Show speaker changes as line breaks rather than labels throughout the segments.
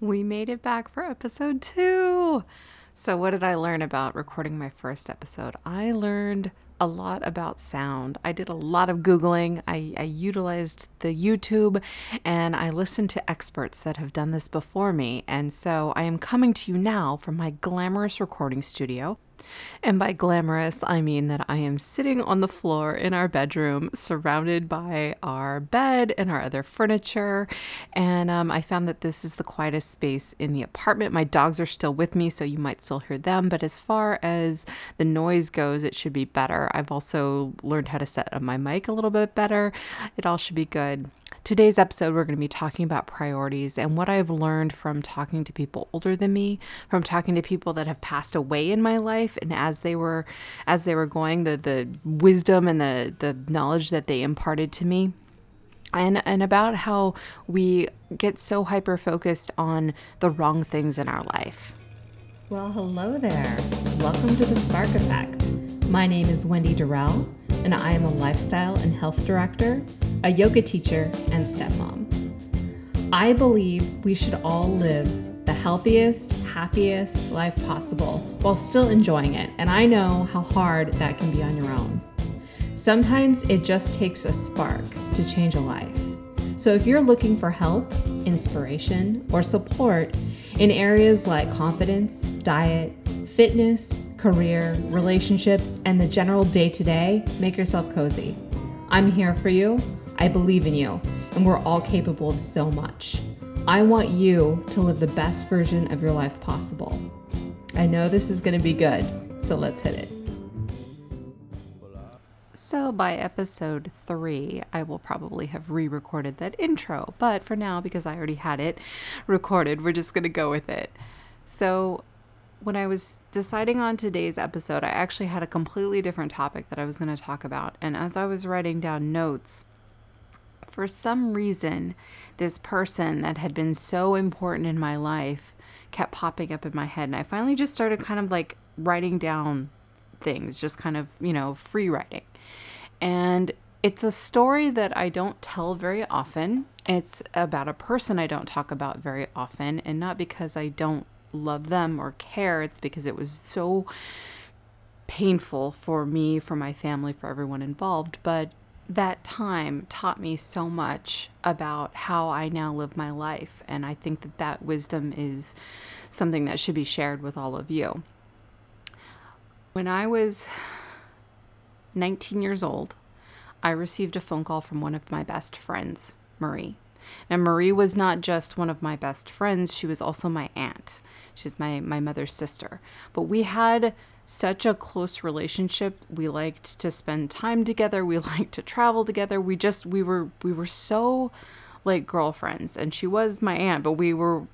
We made it back for episode two. So, what did I learn about recording my first episode? I learned a lot about sound. I did a lot of Googling. I, I, utilized the YouTube and I listened to experts that have done this before me. And so I am coming to you now from my glamorous recording studio. And by glamorous, I mean that I am sitting on the floor in our bedroom, surrounded by our bed and our other furniture. And um, I found that this is the quietest space in the apartment. My dogs are still with me, so you might still hear them. But as far as the noise goes, it should be better. I've also learned how to set up my mic a little bit better. It all should be good. Today's episode, we're going to be talking about priorities and what I've learned from talking to people older than me, from talking to people that have passed away in my life, and as they were, as they were going, the the wisdom and the the knowledge that they imparted to me and and about how we get so hyper focused on the wrong things in our life.
Well, hello there. Welcome to the Spark Effect. My name is Wendy Durrell, and I am a lifestyle and health director, a yoga teacher, and stepmom. I believe we should all live the healthiest, happiest life possible while still enjoying it, and I know how hard that can be on your own. Sometimes it just takes a spark to change a life. So if you're looking for help, inspiration, or support in areas like confidence, diet, fitness, career, relationships, and the general day to day, make yourself cozy. I'm here for you. I believe in you, and we're all capable of so much. I want you to live the best version of your life possible. I know this is going to be good, so let's hit it.
So, by episode three, I will probably have re recorded that intro, but for now, because I already had it recorded, we're just going to go with it. So, when I was deciding on today's episode, I actually had a completely different topic that I was going to talk about. And as I was writing down notes, for some reason, this person that had been so important in my life kept popping up in my head. And I finally just started kind of like writing down things, just kind of, you know, free writing. And it's a story that I don't tell very often. It's about a person I don't talk about very often, and not because I don't love them or care. It's because it was so painful for me, for my family, for everyone involved. But that time taught me so much about how I now live my life. And I think that that wisdom is something that should be shared with all of you. When I was 19 years old, I received a phone call from one of my best friends, Marie. Now, Marie was not just one of my best friends, she was also my aunt. She's my, my mother's sister. But we had such a close relationship. We liked to spend time together. We liked to travel together. We just we were we were so like girlfriends. And she was my aunt, but we were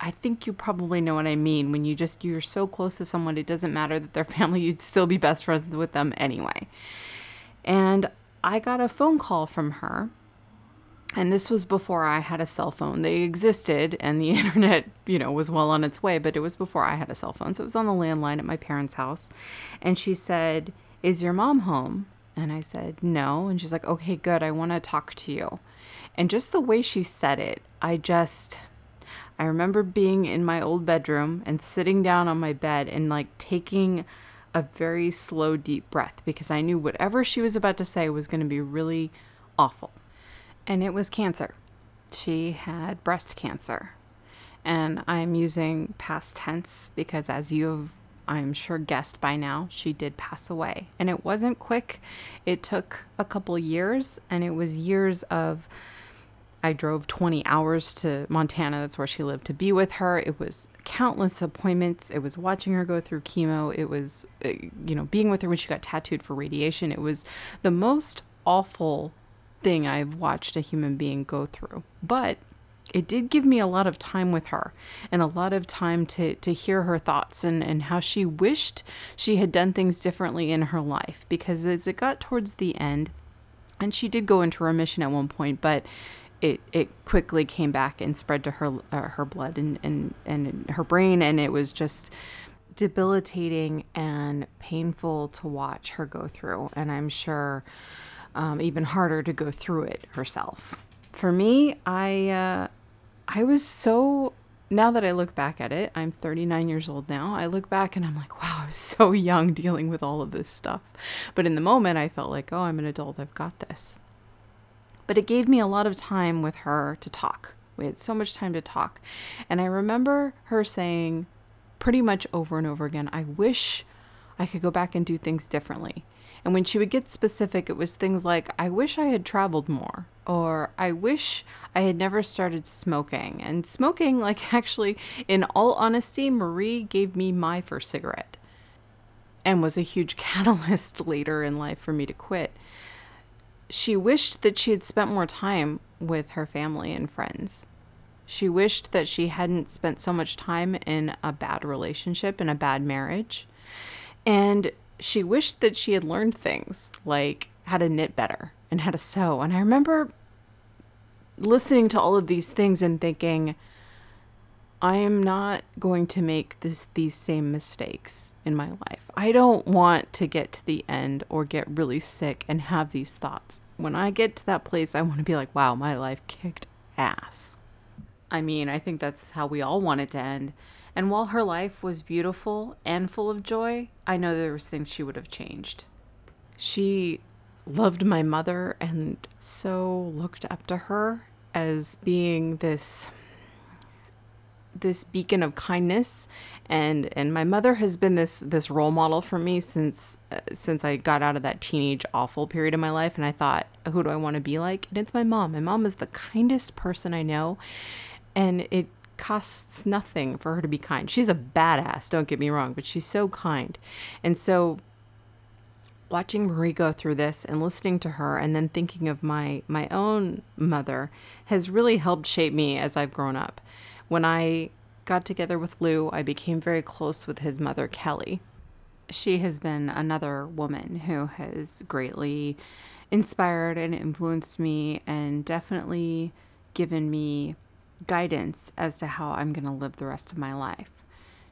I think you probably know what I mean when you just you're so close to someone it doesn't matter that they're family, you'd still be best friends with them anyway. And I got a phone call from her and this was before I had a cell phone. They existed and the internet, you know, was well on its way, but it was before I had a cell phone. So it was on the landline at my parents' house. And she said, Is your mom home? And I said, No. And she's like, Okay, good. I want to talk to you. And just the way she said it, I just, I remember being in my old bedroom and sitting down on my bed and like taking a very slow, deep breath because I knew whatever she was about to say was going to be really awful and it was cancer. She had breast cancer. And I'm using past tense because, as you have, I'm sure, guessed by now, she did pass away. And it wasn't quick, it took a couple years, and it was years of. I drove 20 hours to Montana, that's where she lived, to be with her. It was countless appointments. It was watching her go through chemo. It was, uh, you know, being with her when she got tattooed for radiation. It was the most awful thing I've watched a human being go through. But it did give me a lot of time with her and a lot of time to, to hear her thoughts and, and how she wished she had done things differently in her life. Because as it got towards the end, and she did go into remission at one point, but it, it quickly came back and spread to her uh, her blood and, and, and her brain, and it was just debilitating and painful to watch her go through. And I'm sure um, even harder to go through it herself. For me, I uh, I was so now that I look back at it, I'm 39 years old now. I look back and I'm like, wow, I was so young dealing with all of this stuff. But in the moment, I felt like, oh, I'm an adult. I've got this. But it gave me a lot of time with her to talk. We had so much time to talk. And I remember her saying pretty much over and over again, I wish I could go back and do things differently. And when she would get specific, it was things like, I wish I had traveled more, or I wish I had never started smoking. And smoking, like, actually, in all honesty, Marie gave me my first cigarette and was a huge catalyst later in life for me to quit. She wished that she had spent more time with her family and friends. She wished that she hadn't spent so much time in a bad relationship, in a bad marriage. And she wished that she had learned things like how to knit better and how to sew. And I remember listening to all of these things and thinking, I am not going to make this these same mistakes in my life. I don't want to get to the end or get really sick and have these thoughts. When I get to that place, I want to be like, wow, my life kicked ass. I mean, I think that's how we all want it to end. And while her life was beautiful and full of joy, I know there was things she would have changed. She loved my mother and so looked up to her as being this this beacon of kindness. And and my mother has been this this role model for me since uh, since I got out of that teenage awful period of my life. And I thought who do I want to be like? And it's my mom. My mom is the kindest person I know. And it costs nothing for her to be kind. She's a badass, don't get me wrong, but she's so kind. And so watching Marie go through this and listening to her and then thinking of my my own mother has really helped shape me as I've grown up. When I got together with Lou, I became very close with his mother Kelly. She has been another woman who has greatly inspired and influenced me and definitely given me guidance as to how I'm going to live the rest of my life.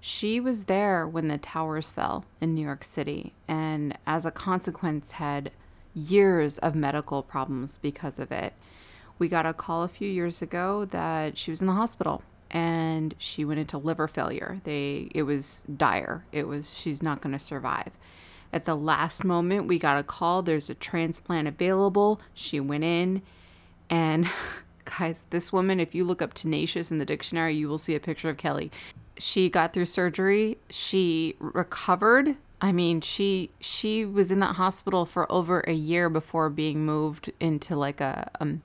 She was there when the towers fell in New York City, and as a consequence, had years of medical problems because of it. We got a call a few years ago that she was in the hospital and she went into liver failure. They it was dire. It was she's not going to survive. At the last moment, we got a call there's a transplant available. She went in and Guys, this woman, if you look up tenacious in the dictionary, you will see a picture of Kelly. She got through surgery. She recovered. I mean, she she was in that hospital for over a year before being moved into like a um,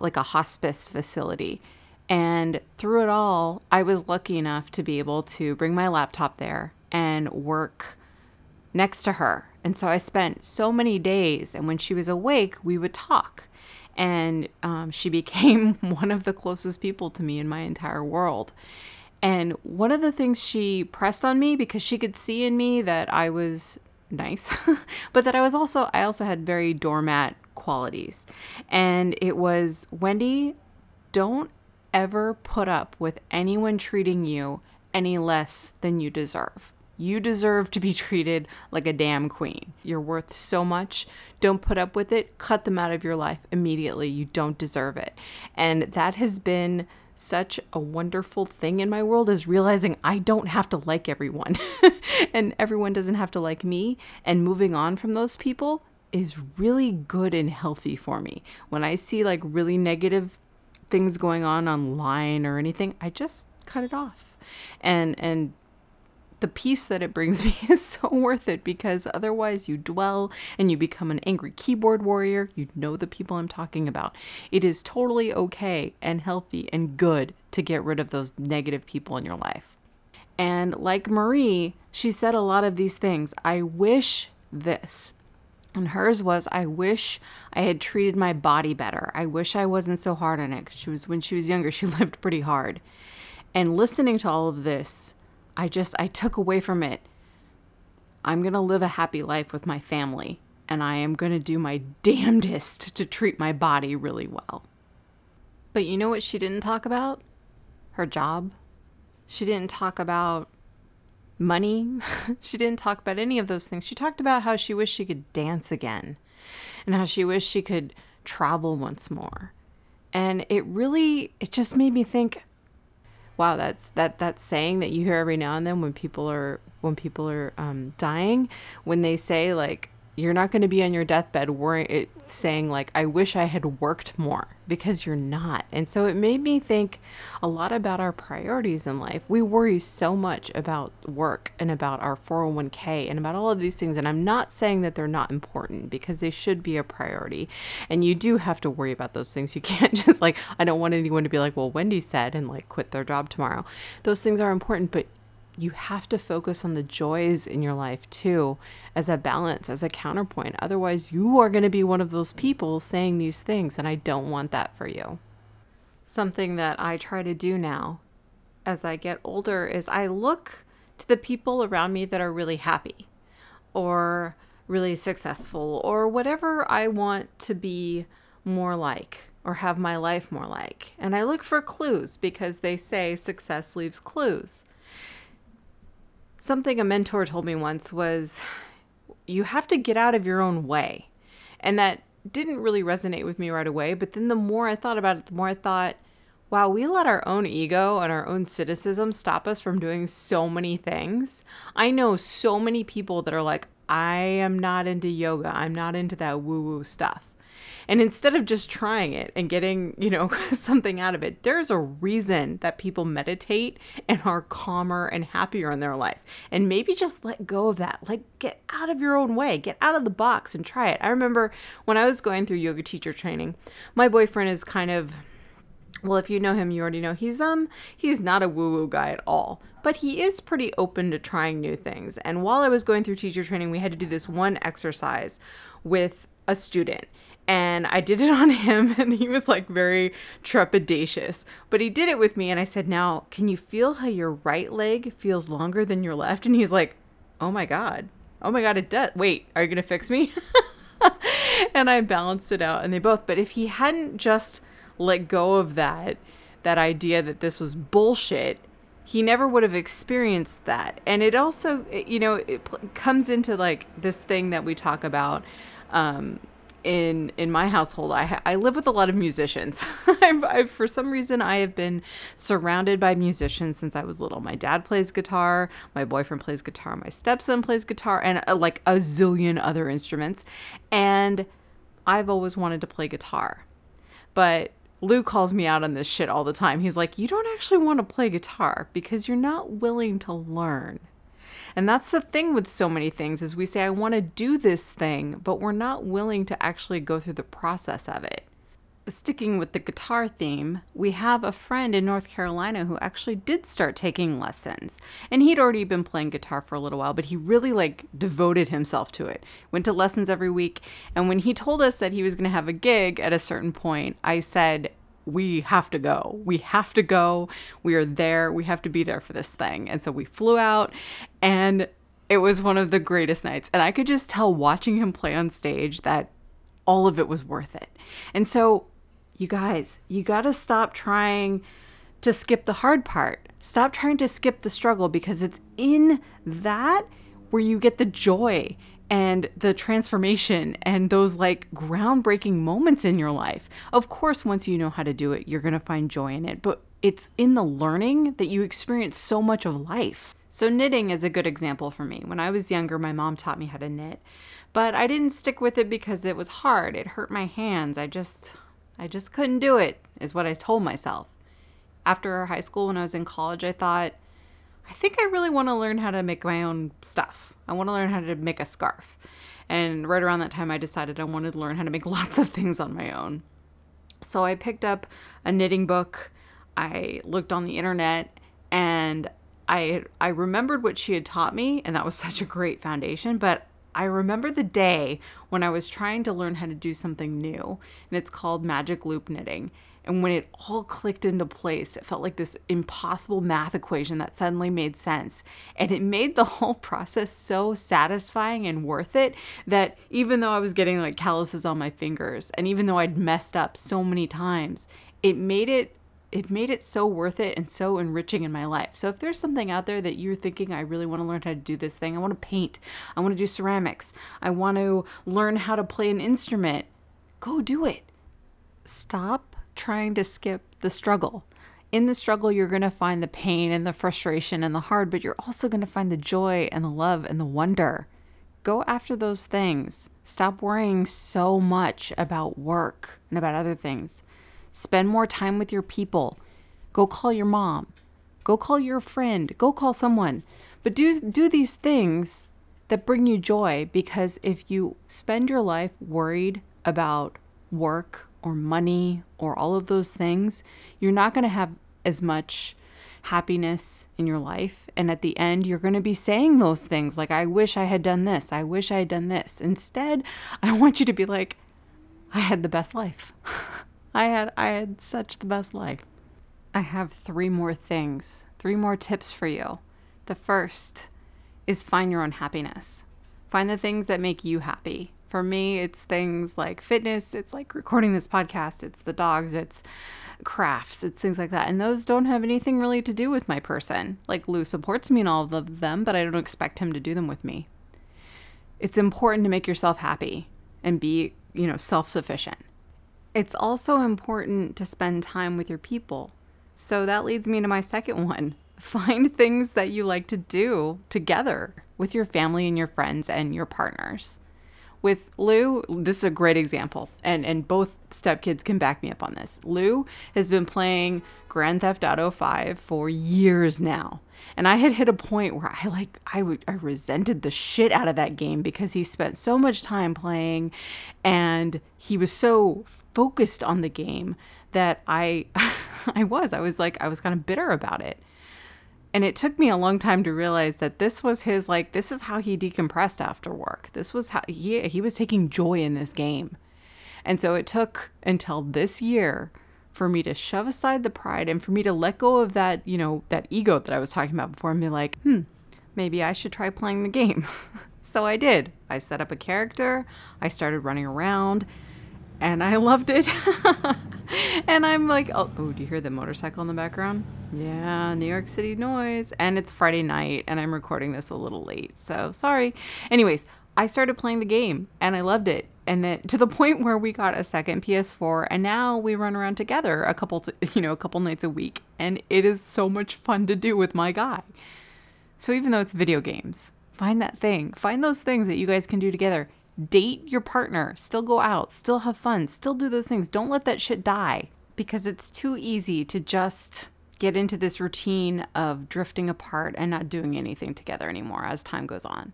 like a hospice facility. And through it all, I was lucky enough to be able to bring my laptop there and work next to her. And so I spent so many days, and when she was awake, we would talk and um, she became one of the closest people to me in my entire world. And one of the things she pressed on me because she could see in me that I was nice, but that I was also, I also had very doormat qualities. And it was Wendy, don't ever put up with anyone treating you any less than you deserve. You deserve to be treated like a damn queen. You're worth so much. Don't put up with it. Cut them out of your life immediately. You don't deserve it. And that has been such a wonderful thing in my world is realizing I don't have to like everyone and everyone doesn't have to like me. And moving on from those people is really good and healthy for me. When I see like really negative things going on online or anything, I just cut it off. And and the peace that it brings me is so worth it because otherwise you dwell and you become an angry keyboard warrior. You know the people I'm talking about. It is totally okay and healthy and good to get rid of those negative people in your life. And like Marie, she said a lot of these things. I wish this. And hers was, I wish I had treated my body better. I wish I wasn't so hard on it because she was when she was younger, she lived pretty hard. And listening to all of this, I just, I took away from it. I'm going to live a happy life with my family, and I am going to do my damnedest to treat my body really well. But you know what she didn't talk about? Her job. She didn't talk about money. she didn't talk about any of those things. She talked about how she wished she could dance again and how she wished she could travel once more. And it really, it just made me think wow, that's that that saying that you hear every now and then when people are when people are um, dying, when they say like you're not going to be on your deathbed worrying, saying like, "I wish I had worked more," because you're not. And so it made me think a lot about our priorities in life. We worry so much about work and about our 401k and about all of these things. And I'm not saying that they're not important because they should be a priority. And you do have to worry about those things. You can't just like, I don't want anyone to be like, "Well, Wendy said," and like quit their job tomorrow. Those things are important, but you have to focus on the joys in your life too, as a balance, as a counterpoint. Otherwise, you are going to be one of those people saying these things, and I don't want that for you. Something that I try to do now as I get older is I look to the people around me that are really happy or really successful or whatever I want to be more like or have my life more like. And I look for clues because they say success leaves clues. Something a mentor told me once was you have to get out of your own way. And that didn't really resonate with me right away. But then the more I thought about it, the more I thought, wow, we let our own ego and our own cynicism stop us from doing so many things. I know so many people that are like, I am not into yoga. I'm not into that woo woo stuff. And instead of just trying it and getting, you know, something out of it, there's a reason that people meditate and are calmer and happier in their life. And maybe just let go of that. Like get out of your own way, get out of the box and try it. I remember when I was going through yoga teacher training, my boyfriend is kind of well if you know him you already know he's um he's not a woo woo guy at all but he is pretty open to trying new things and while i was going through teacher training we had to do this one exercise with a student and I did it on him and he was like very trepidatious. But he did it with me and I said, "Now, can you feel how your right leg feels longer than your left?" And he's like, "Oh my god. Oh my god, it does. Wait, are you going to fix me?" and I balanced it out and they both, but if he hadn't just let go of that that idea that this was bullshit, he never would have experienced that. And it also, you know, it comes into like this thing that we talk about um, in in my household i i live with a lot of musicians I've, I've, for some reason i have been surrounded by musicians since i was little my dad plays guitar my boyfriend plays guitar my stepson plays guitar and uh, like a zillion other instruments and i've always wanted to play guitar but Lou calls me out on this shit all the time. He's like, You don't actually want to play guitar because you're not willing to learn. And that's the thing with so many things is we say I want to do this thing, but we're not willing to actually go through the process of it. Sticking with the guitar theme, we have a friend in North Carolina who actually did start taking lessons. And he'd already been playing guitar for a little while, but he really like devoted himself to it. Went to lessons every week, and when he told us that he was going to have a gig at a certain point, I said, we have to go. We have to go. We are there. We have to be there for this thing. And so we flew out and it was one of the greatest nights. And I could just tell watching him play on stage that all of it was worth it. And so, you guys, you got to stop trying to skip the hard part. Stop trying to skip the struggle because it's in that where you get the joy and the transformation and those like groundbreaking moments in your life. Of course, once you know how to do it, you're going to find joy in it, but it's in the learning that you experience so much of life. So, knitting is a good example for me. When I was younger, my mom taught me how to knit, but I didn't stick with it because it was hard. It hurt my hands. I just I just couldn't do it, is what I told myself. After high school when I was in college, I thought I think I really want to learn how to make my own stuff. I want to learn how to make a scarf. And right around that time, I decided I wanted to learn how to make lots of things on my own. So I picked up a knitting book. I looked on the internet and I I remembered what she had taught me and that was such a great foundation, but I remember the day when I was trying to learn how to do something new, and it's called magic loop knitting. And when it all clicked into place, it felt like this impossible math equation that suddenly made sense. And it made the whole process so satisfying and worth it that even though I was getting like calluses on my fingers, and even though I'd messed up so many times, it made it it made it so worth it and so enriching in my life. So if there's something out there that you're thinking I really want to learn how to do this thing, I want to paint, I want to do ceramics, I want to learn how to play an instrument, go do it. Stop trying to skip the struggle. In the struggle, you're going to find the pain and the frustration and the hard, but you're also going to find the joy and the love and the wonder. Go after those things. Stop worrying so much about work and about other things. Spend more time with your people. Go call your mom. Go call your friend. Go call someone. But do do these things that bring you joy because if you spend your life worried about work or money or all of those things, you're not going to have as much happiness in your life. And at the end, you're going to be saying those things like, I wish I had done this. I wish I had done this. Instead, I want you to be like, I had the best life. I had I had such the best life. I have three more things, three more tips for you. The first is find your own happiness. Find the things that make you happy. For me, it's things like fitness, it's like recording this podcast, it's the dogs, it's crafts, it's things like that. And those don't have anything really to do with my person. Like Lou supports me in all of them, but I don't expect him to do them with me. It's important to make yourself happy and be, you know, self-sufficient. It's also important to spend time with your people. So that leads me to my second one. Find things that you like to do together with your family and your friends and your partners with Lou, this is a great example, and and both stepkids can back me up on this. Lou has been playing Grand Theft Auto 5 for years now. And I had hit a point where I like I would I resented the shit out of that game because he spent so much time playing and he was so focused on the game that I I was I was like I was kind of bitter about it. And it took me a long time to realize that this was his like this is how he decompressed after work. This was how he he was taking joy in this game. And so it took until this year for me to shove aside the pride and for me to let go of that, you know, that ego that I was talking about before and be like, "Hmm, maybe I should try playing the game." so I did. I set up a character, I started running around, and I loved it. and I'm like, oh, oh, do you hear the motorcycle in the background? Yeah, New York City noise. And it's Friday night, and I'm recording this a little late. So sorry. Anyways, I started playing the game and I loved it. And then to the point where we got a second PS4 and now we run around together a couple, t- you know, a couple nights a week. And it is so much fun to do with my guy. So even though it's video games, find that thing, find those things that you guys can do together date your partner, still go out, still have fun, still do those things. Don't let that shit die because it's too easy to just get into this routine of drifting apart and not doing anything together anymore as time goes on.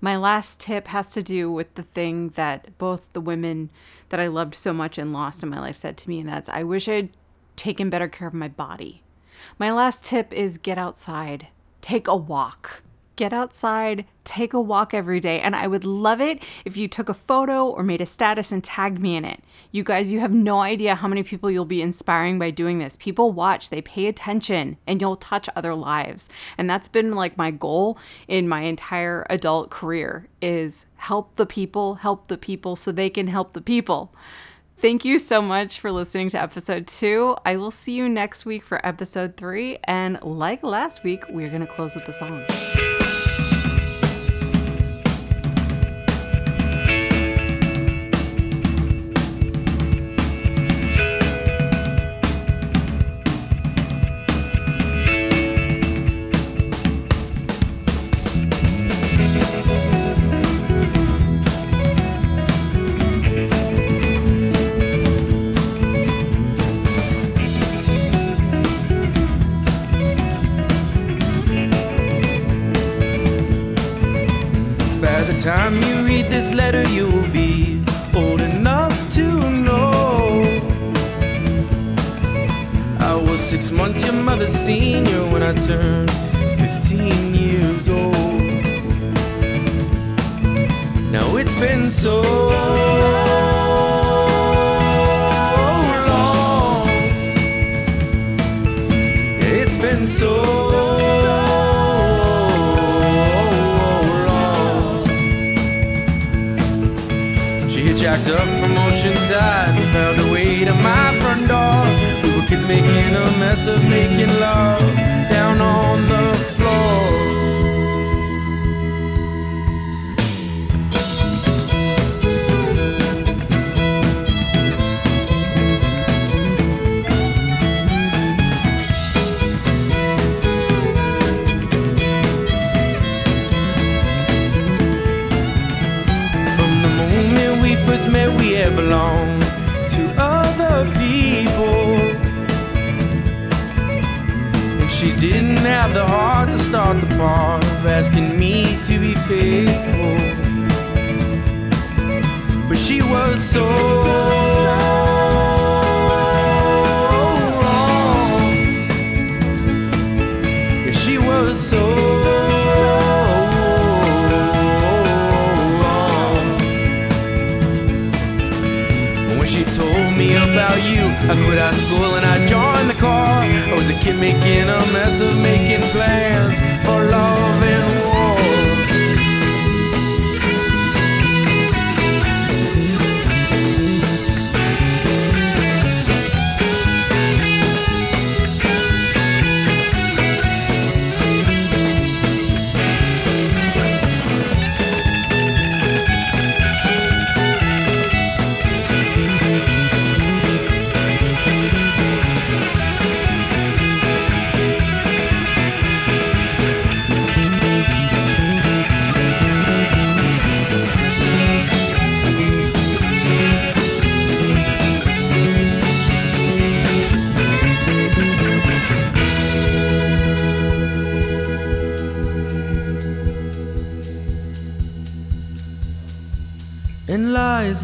My last tip has to do with the thing that both the women that I loved so much and lost in my life said to me, and that's I wish I'd taken better care of my body. My last tip is get outside, take a walk get outside, take a walk every day. And I would love it if you took a photo or made a status and tagged me in it. You guys, you have no idea how many people you'll be inspiring by doing this. People watch, they pay attention, and you'll touch other lives. And that's been like my goal in my entire adult career is help the people, help the people so they can help the people. Thank you so much for listening to episode two. I will see you next week for episode three. And like last week, we're going to close with the song.
Time you read this letter, you'll be old enough to know. I was six months your mother's senior when I turned 15 years old. Now it's been so long. Jacked up from Oceanside Found a way to my front door. We were kids making a mess of making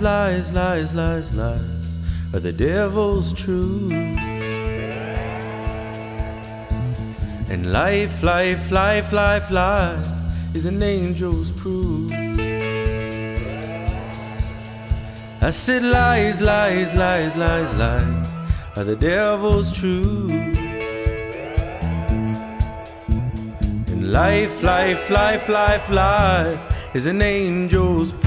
lies, lies, lies, lies, lies are the devil's truth. And life, life, life, life, life is an angel's proof. I said lies, lies, lies, lies, lies are the devil's truth. And life, life, life, life, life is an angel's proof.